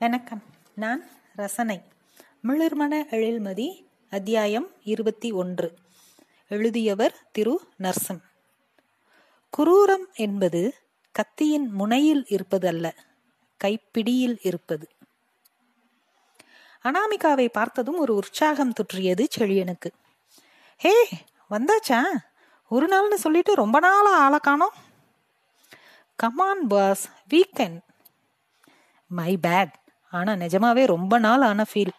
வணக்கம். நான் ரசனை. மிளிர்மன எழில்மதி அத்தியாயம் இருபத்தி ஒன்று. எழுதியவர் திரு நர்சம். குரூரம் என்பது கத்தியின் முனையில் இருப்பது அல்ல கைப்பிடியில் இருப்பது. அனாமிகாவை பார்த்ததும் ஒரு உற்சாகம் தொற்றியது செழியனுக்கு. ஹே வந்தாச்சா? ஒரு நாள்னு சொல்லிட்டு ரொம்ப நாளா ஆளை காணோம். Come on boss weekend my bad ஆனா நிஜமாவே ரொம்ப நாள் ஆன ஃபீல்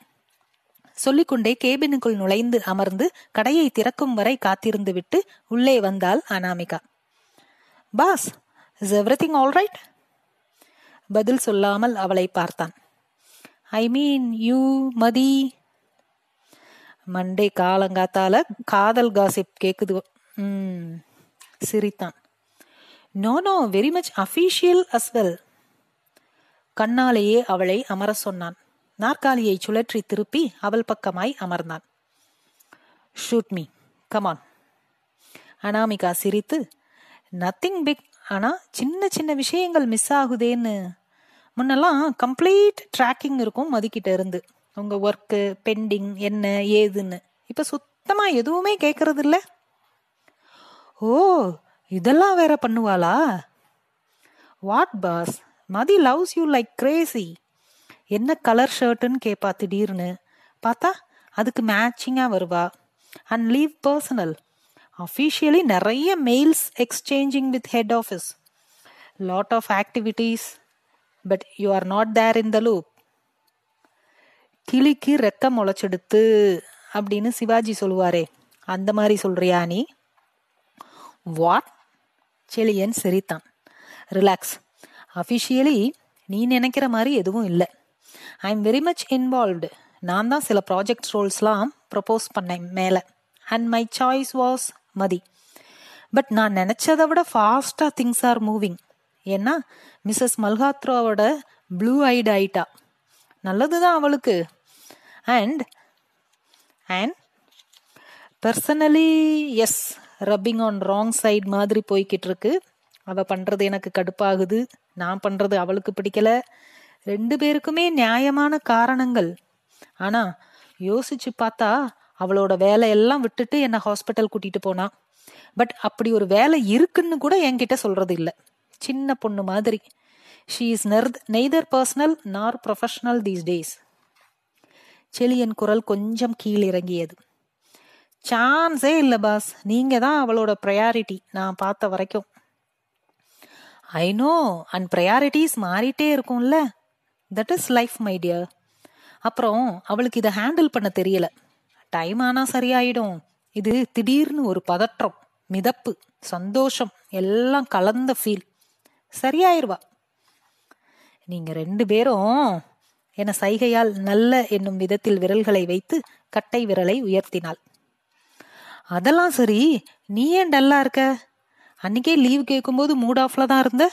சொல்லிக்கொண்டே கேபினுக்குள் நுழைந்து அமர்ந்து கடையை திறக்கும் வரை காத்திருந்து விட்டு உள்ளே வந்தாள் Anamika. Boss is everything all right பதில் சொல்லாமல் அவளை பார்த்தான். ஐ மீன் யூ மதி. மண்டே காலங்காத்தால காதல் காசிப் கேக்குது. சிரித்தான். No no very much official as well கண்ணாலேயே அவளை அமர சொன்னான். நாற்காலியை சுழற்றி திருப்பி அவள் பக்கமாய் அமர்ந்தான். ஷூட் மீ கமான் அனாமிகா சிரித்து நத்திங் பிக் ஆனா சின்ன சின்ன விஷயங்கள் மிஸ் ஆகுதேன்னு. முன்னெல்லாம் கம்ப்ளீட் ட்ராக்கிங் இருக்கும் மதிக்கிட்ட இருந்து. உங்க ஒர்க்கு பெண்டிங் என்ன ஏதுன்னு. இப்ப சுத்தமா எதுவுமே கேட்கறது இல்ல ஓ இதெல்லாம் வேற பண்ணுவாளா? What boss Mathi loves you like crazy. என்ன கலர் ஷர்ட்டுன்னு கேட்பா திடீர்னு. பார்த்தா அதுக்கு மேட்சிங்காக வருவா. அண்ட் லீவ் பர்சனல் அஃபிஷியலி நிறைய mails exchanging with head office lot of activities but you are not there in the loop கிளிக்கு ரெக்க முளைச்செடுத்து அப்படின்னு சிவாஜி சொல்லுவாரே. அந்த மாதிரி சொல்றியா நீ? வாட் செலியன் சிரித்தான். ரிலாக்ஸ் அஃபிஷியலி நீ நினைக்கிற மாதிரி எதுவும் இல்லை. I am very much involved நான் தான் சில ப்ராஜெக்ட் ரோல்ஸ்லாம் ப்ரப்போஸ் பண்ணேன் மேலே. And my choice was Mathi but நான் நினச்சதை விட ஃபாஸ்ட்டாக திங்ஸ் ஆர் மூவிங் ஏன்னா மிஸ்ஸஸ் மல்ஹாத்ராவோட ப்ளூ ஐடு ஆயிட்டா. நல்லதுதான் அவளுக்கு. And and personally is rubbing on wrong side மாதிரி போய்கிட்டு இருக்கு. அவள் பண்ணுறது எனக்கு கடுப்பாகுது. நான் பண்றது அவளுக்கு பிடிக்கல. ரெண்டு பேருக்குமே நியாயமான காரணங்கள். ஆனா யோசிச்சு பார்த்தா அவளோட வேலையெல்லாம் விட்டுட்டு என்ன ஹாஸ்பிட்டல் கூட்டிட்டு போனா. பட் அப்படி ஒரு வேலை இருக்குன்னு கூட என்கிட்ட சொல்றது இல்ல. சின்ன பொண்ணு மாதிரி. She is நெர்த் neither personal nor professional these days Chezhiyan குரல் கொஞ்சம் கீழிறங்கியது. சான்ஸே இல்லை பாஸ். நீங்க தான் அவளோட ப்ரையாரிட்டி நான் பார்த்த வரைக்கும். ஐ நோ அண்ட் ப்ரையாரிட்டிஸ் மாறிட்டே இருக்கும்ல. That is life my dear அப்புறம் அவளுக்கு இதை ஹேண்டில் பண்ண தெரியல. டைம் ஆனால் சரியாயிடும். இது திடீர்னு ஒரு பதற்றம் மிதப்பு சந்தோஷம் எல்லாம் கலந்த ஃபீல் சரியாயிருவா. நீங்க ரெண்டு பேரும் என சைகையால் நல்ல என்னும் விதத்தில் விரல்களை வைத்து கட்டை விரலை உயர்த்தினாள். அதெல்லாம் சரி நீ ஏன் டல்லா இருக்க? அன்னைக்கே லீவ் கேட்கும்போது மூட் ஆஃப்ல தான் இருந்த?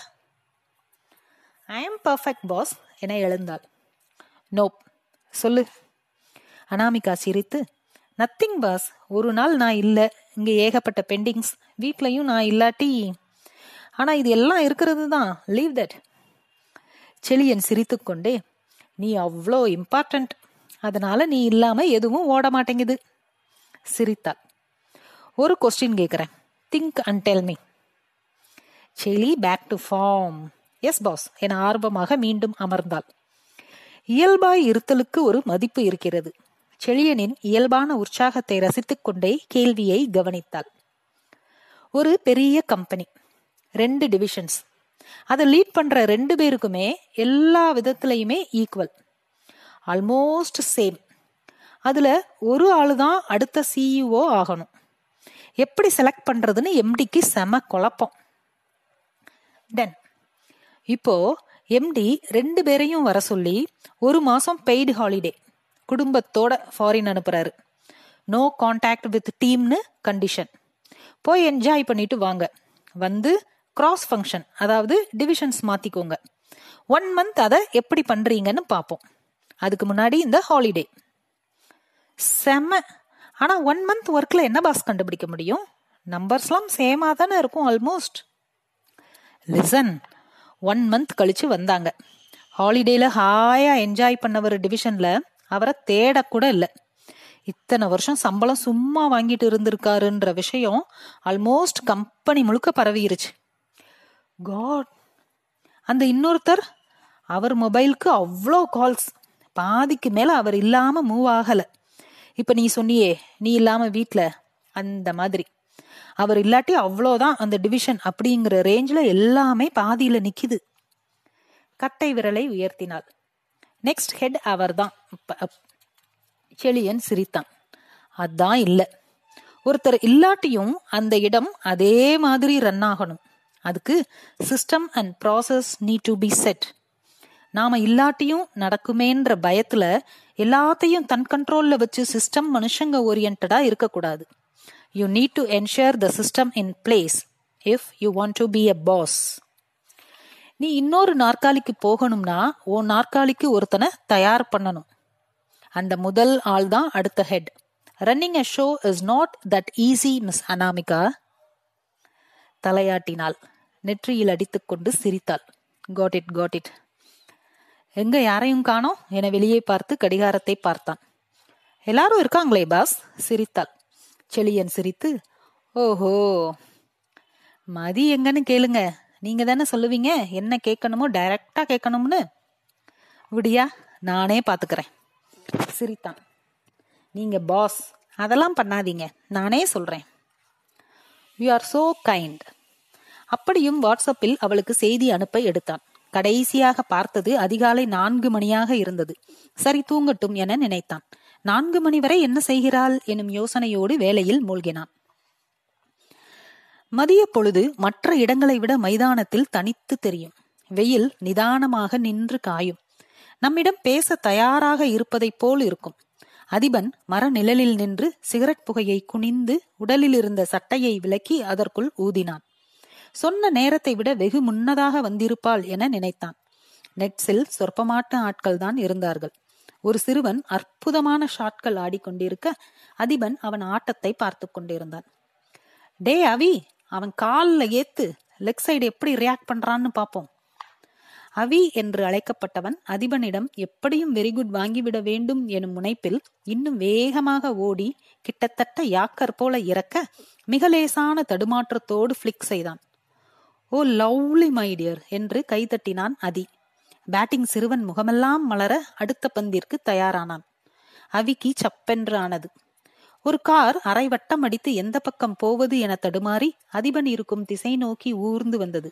ஐ எம் பர்ஃபெக்ட் பாஸ் என எழுந்தாள். நோப் சொல்லு. அனாமிகா சிரித்து நத்திங் பாஸ் ஒரு நாள் நான் இல்லை. இங்கே ஏகப்பட்ட பெண்டிங்ஸ் வீட்லையும் நான் இல்லாட்டி. ஆனால் இது எல்லாம் இருக்கிறது தான். லீவ் தட் செழியன் சிரித்துக்கொண்டே நீ அவ்வளோ இம்பார்ட்டன்ட் அதனால நீ இல்லாம எதுவும் ஓட மாட்டேங்குது. சிரித்தாள். ஒரு கொஸ்டின் கேட்குறேன் think and tell me ஷெய்லி back to form yes boss என ஆர்வமாக மீண்டும் அமர்ந்தாள். இயல்பாய் இருத்தலுக்கு ஒரு மதிப்பு இருக்கிறது. செழியனின் இயல்பான உற்சாகத்தை ரசித்துக் கொண்டே கேள்வியை கவனித்தாள். ஒரு பெரிய கம்பெனி ரெண்டு டிவிஷன்ஸ் அதை லீட் பண்ற ரெண்டு பேருக்குமே எல்லா விதத்திலையுமே ஈக்குவல் ஆல்மோஸ்ட் சேம் அதுல ஒரு ஆளு தான் அடுத்த சிஇஓ ஆகணும். எப்படி செலக்ட் பண்றதுன்னு எம்டிக்கு செம குழப்பம். டன் இப்போ எம்டி ரெண்டு பேரையும் வர சொல்லி ஒரு மாசம் பெய்டு ஹாலிடே குடும்பத்தோட ஃபாரின் அனுப்புறாரு. நோ கான்டாக்ட் வித் டீம்னு கண்டிஷன் போய் என்ஜாய் பண்ணிட்டு வாங்க. வந்து கிராஸ் ஃபங்க்ஷன் அதாவது டிவிஷன்ஸ் மாத்திக்கோங்க. ஒன் மந்த் அதை எப்படி பண்றீங்கன்னு பார்ப்போம் அதுக்கு முன்னாடி இந்த ஹாலிடே செம்ம ஆனா ஒன் மந்த் ஒர்க்ல என்ன பாஸ் கண்டுபிடிக்க முடியும்? நம்பர்ஸ்லாம் சேமா தானே இருக்கும் ஆல்மோஸ்ட் லிசன் ஒன் மந்த் கழிச்சு வந்தாங்க. ஹாலிடேல ஹாயா என்ஜாய் பண்ணவர் டிவிஷன்ல அவரை தேடக்கூட இல்லை. இத்தனை வருஷம் சம்பளம் சும்மா வாங்கிட்டு இருந்திருக்காருன்ற விஷயம் ஆல்மோஸ்ட் கம்பெனி முழுக்க பரவிருச்சு. காட் அந்த இன்னொருத்தர் அவர் மொபைலுக்கு அவ்வளோ கால்ஸ் பாதிக்கு மேல அவர் இல்லாம மூவ் ஆகல. இப்ப நீ சொன்னியே நீ இல்லாம வீட்டில் அந்த மாதிரி. அவர் இல்லாட்டி அவ்வளோதான் அந்த டிவிஷன் அப்படிங்கிற ரேஞ்சில் எல்லாமே பாதியில் நிற்கிது கட்டை விரலை உயர்த்தினாள். நெக்ஸ்ட் ஹெட் அவர் தான் செழியன் சிரித்தான். அதான் இல்லை. ஒருத்தர் இல்லாட்டியும் அந்த இடம் அதே மாதிரி ரன் ஆகணும். அதுக்கு system and process need to be set நாம இல்லாட்டியும் நடக்குமேன்ற பயத்துல எல்லாத்தையும் தன் கண்ட்ரோல்ல வச்சு சிஸ்டம் மனுஷங்க ஓரியன்டா இருக்கக்கூடாது. You need to ensure the system in place if you want to be a boss நீ இன்னொரு நாற்காலிக்கு போகணும்னா உன் நாற்காலிக்கு ஒருத்தனை தயார் பண்ணணும். அந்த முதல் ஆள் தான் அடுத்த head running a show is not that easy miss Anamika தலையாட்டினாள். நெற்றியில் அடித்துக்கொண்டு சிரித்தாள். காட் இட் காட் இட் எங்க யாரையும் காணோம்? என வெளியே பார்த்து கடிகாரத்தை பார்த்தான். எல்லாரும் இருக்காங்களே பாஸ் சிரித்தாள். செழியன் சிரித்து ஓஹோ மதி எங்கன்னு கேளுங்க. நீங்க தானே சொல்லுவீங்க என்ன கேட்கணுமோ டைரக்டா கேட்கணும்னு? விடியா நானே பாத்துக்கிறேன் சிரித்தான். நீங்க பாஸ் அதெல்லாம் பண்ணாதீங்க நானே சொல்றேன். யூ ஆர் சோ கைண்ட் அப்படியும் வாட்ஸ்அப்பில் அவளுக்கு செய்தி அனுப்ப எடுத்தான். கடைசியாக பார்த்தது அதிகாலை நான்கு மணியாக இருந்தது. சரி தூங்கட்டும் என நினைத்தான். நான்கு மணி வரை என்ன செய்கிறாள்? எனும் யோசனையோடு வேலையில் மூழ்கினான். மதிய பொழுது மற்ற இடங்களை விட மைதானத்தில் தனித்து தெரியும். வெயில் நிதானமாக நின்று காயும். நம்மிடம் பேச தயாராக இருப்பதைப் போல் இருக்கும். அதிபன் மர நிழலில் நின்று சிகரெட் புகையை குனிந்து உடலில் இருந்த சட்டையை விலக்கி அதற்குள் ஊதினான். சொன்ன நேரத்தை விட வெகு முன்னதாக வந்திருப்பாள் என நினைத்தான். நெட்ஸில் சொற்பமாட்ட ஆட்கள் தான் இருந்தார்கள். ஒரு சிறுவன் அற்புதமான ஷாட்கள் ஆடிக்கொண்டிருக்க அதிபன் அவன் ஆட்டத்தை பார்த்து கொண்டிருந்தான். டே அவி அவன் காலில் ஏத்து லெக் சைடு எப்படி ரியாக்ட் பண்றான்னு பார்ப்போம் அவி என்று அழைக்கப்பட்டவன் அதிபனிடம் எப்படியும் வெரி குட் வாங்கிவிட வேண்டும் எனும் முனைப்பில் இன்னும் வேகமாக ஓடி கிட்டத்தட்ட யாக்கர் போல இறக்க மிக லேசான தடுமாற்றத்தோடு பிளிக் செய்தான். ஓ லவ்லி மைடியர் என்று கைதட்டினான் அதி. பேட்டிங் சிறுவன் முகமெல்லாம் மலர அடுத்த பந்திற்கு தயாரானான். அவிக்கு சப்பென்று ஆனது. ஒரு கார் அரை வட்டம் அடித்து எந்த பக்கம் போவது என தடுமாறி அதிபன் இருக்கும் திசை நோக்கி ஊர்ந்து வந்தது.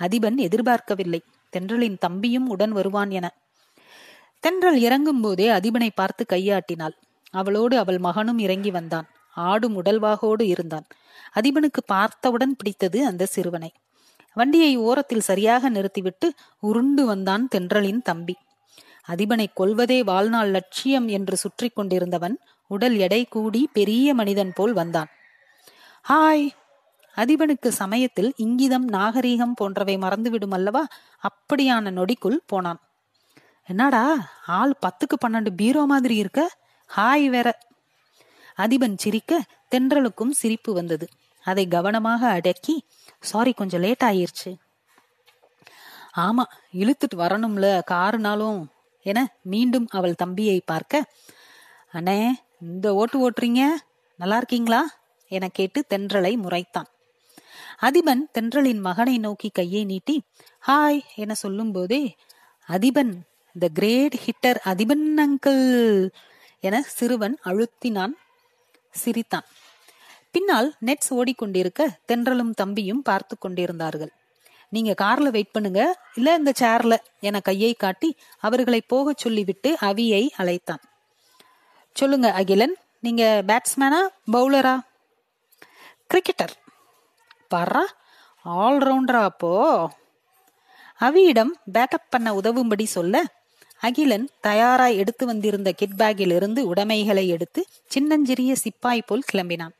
அதிபன் எதிர்பார்க்கவில்லை. தென்றலின் தம்பியும் உடன் வருவான் என. தென்றல் இறங்கும் போதே அதிபனை பார்த்து கையாட்டினாள். அவளோடு அவள் மகனும் இறங்கி வந்தான். ஆடும் உடல்வாகோடு இருந்தான். அதிபனுக்கு பார்த்தவுடன் பிடித்தது அந்த சிறுவனை. வண்டியை ஓரத்தில் சரியாக நிறுத்திவிட்டு உருண்டு வந்தான் தென்றலின் தம்பி. அதிபனை கொல்வதே வாழ்நாள் லட்சியம் என்று சுற்றி கொண்டிருந்தவன் உடல் எடை கூடி பெரிய மனிதன் போல் வந்தான். ஹாய்! அதிபனுக்கு சமயத்தில் இங்கிதம் நாகரீகம் போன்றவை மறந்துவிடும் அல்லவா? அப்படியான நொடிக்குள் போனான். என்னடா ஆள் பத்துக்கு பன்னெண்டு பீரோ மாதிரி இருக்க? ஹாய் வேற. அதிபன் சிரிக்க தென்றலுக்கும் சிரிப்பு வந்தது. அதை கவனமாக அடக்கி சாரி கொஞ்சம் லேட் ஆயிருச்சு. ஆமா இழுத்துட்டு வரணும்ல காருனாலும். என மீண்டும் அவள் தம்பியை பார்க்க அண்ணே இந்த ஓட்டு ஓட்டுறீங்க? நல்லா இருக்கீங்களா? என கேட்டு தென்றலை முறைத்தான். அதிபன் தென்றலின் மகனை நோக்கி கையை நீட்டி ஹாய் என சொல்லும் போதே Athiban the great hitter Athiban uncle என சிறுவன் அழுத்தினான் சிரித்தான். பின்னால் நெட்ஸ் ஓடிக்கொண்டிருக்க தென்றலும் தம்பியும் பார்த்து கொண்டிருந்தார்கள். நீங்க கார்ல வெயிட் பண்ணுங்க. இல்ல இந்த சேர்ல என கையை காட்டி அவர்களை போகச் சொல்லிவிட்டு அவியை அழைத்தான். சொல்லுங்க அகிலன் நீங்க பேட்ஸ்மேனா பவுலரா கிரிக்கெட்டர் பாரா ஆல்ரவுண்டரா அப்போ அவியிடம் பேக்கப் பண்ண உதவும்படி சொல்ல அகிலன் தயாராய் எடுத்து வந்திருந்த கிட் பேக்கில் இருந்து உடைமைகளை எடுத்து சின்னஞ்சிறிய சிப்பாய் போல் கிளம்பினான்.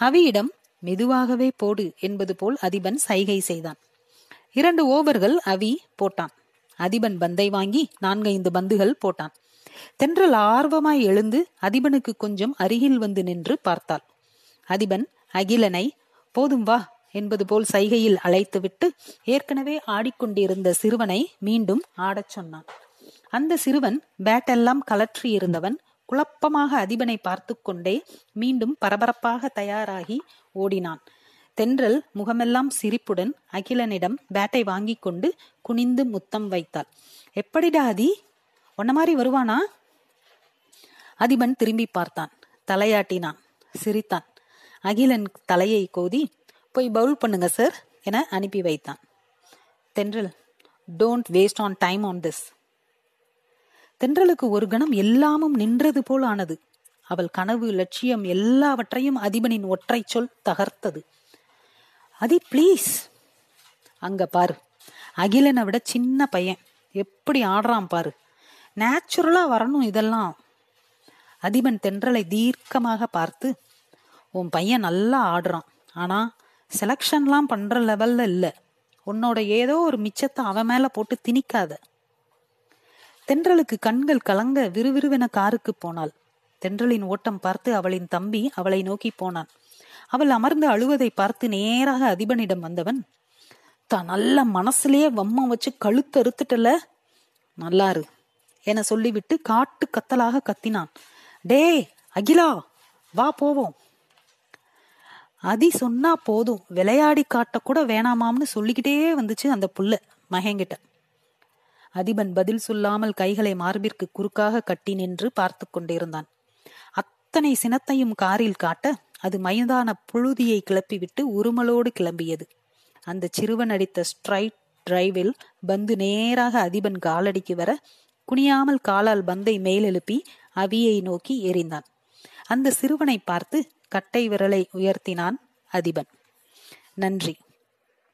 அவியிடம் மெதுவாகவே போடு என்பது போல் அதிபன் சைகை செய்தான். இரண்டு ஓவர்கள் அவி போட்டான். அதிபன் பந்தை வாங்கி நான்கைந்து பந்துகள் போட்டான். தென்றல் ஆர்வமாய் எழுந்து அதிபனுக்கு கொஞ்சம் அருகில் வந்து நின்று பார்த்தாள். அதிபன் அகிலனை போதும் வா என்பது போல் சைகையில் அழைத்துவிட்டு ஏற்கனவே ஆடிக்கொண்டிருந்த சிறுவனை மீண்டும் ஆடச் சொன்னான். அந்த சிறுவன் பேட்டெல்லாம் கலற்றி இருந்தவன் குழப்பமாக அதிபனை பார்த்து கொண்டே மீண்டும் பரபரப்பாக தயாராகி ஓடினான். தென்றல் முகமெல்லாம் சிரிப்புடன் அகிலனிடம் பேட்டை வாங்கி கொண்டு குனிந்து முத்தம் வைத்தாள். எப்படிடா அதி உன்ன மாதிரி வருவானா? அதிபன் திரும்பி பார்த்தான். தலையாட்டினான். சிரித்தான். அகிலன் தலையை கோதி போய் பவுல் பண்ணுங்க சார் என அனுப்பி வைத்தான். Thendral don't waste on time on this தென்றலுக்கு ஒரு கணம் எல்லாமும் நின்றது போல் ஆனது அவள் கனவு லட்சியம் எல்லாவற்றையும் அதிபனின் ஒற்றை சொல் தகர்த்தது. அதி ப்ளீஸ். அங்க பாரு அகிலனை விட சின்ன பையன். எப்படி ஆடுறான் பாரு. நேச்சுரலா வரணும் இதெல்லாம். அதிபன் தென்றலை தீர்க்கமாக பார்த்து உன் பையன் நல்லா ஆடுறான். ஆனா செலக்ஷன்லாம் பண்ற லெவல்ல இல்ல. உன்னோட ஏதோ ஒரு மிச்சத்தை அவன் மேல போட்டு திணிக்காத. தென்றலுக்கு கண்கள் கலங்க விறுவிறுவென காருக்கு போனாள். தென்றலின் ஓட்டம் பார்த்து அவளின் தம்பி அவளை நோக்கி போனான். அவள் அமர்ந்து அழுவதை பார்த்து நேராக அதிபனிடம் வந்தவன் தான் நல்ல மனசுலயே வம்மம் வச்சு கழுத்து அறுத்துட்டல? நல்லாரு என சொல்லிவிட்டு காட்டு கத்தலாக கத்தினான். டே அகிலா வா போவோம். அதி சொன்னா போதும் விளையாடி காட்ட கூட வேணாமாம்னு சொல்லிக்கிட்டே வந்துச்சு அந்த புள்ள மகங்கிட்ட அதிபன் பதில் சொல்லாமல் கைகளை மார்பிற்கு குறுக்காக கட்டி நின்று பார்த்து கொண்டிருந்தான். அத்தனை சினத்தையும் காரில் காட்ட அது மைதான புழுதியை கிளப்பிவிட்டு உருமலோடு கிளம்பியது. அந்த சிறுவன் அடித்த ஸ்ட்ரைட் டிரைவில் பந்து நேராக அதிபன் காலடிக்கு வர குனியாமல் காலால் பந்தை மேலெழுப்பி அவியை நோக்கி எறிந்தான். அந்த சிறுவனை பார்த்து கட்டை விரலை உயர்த்தினான் அதிபன். நன்றி.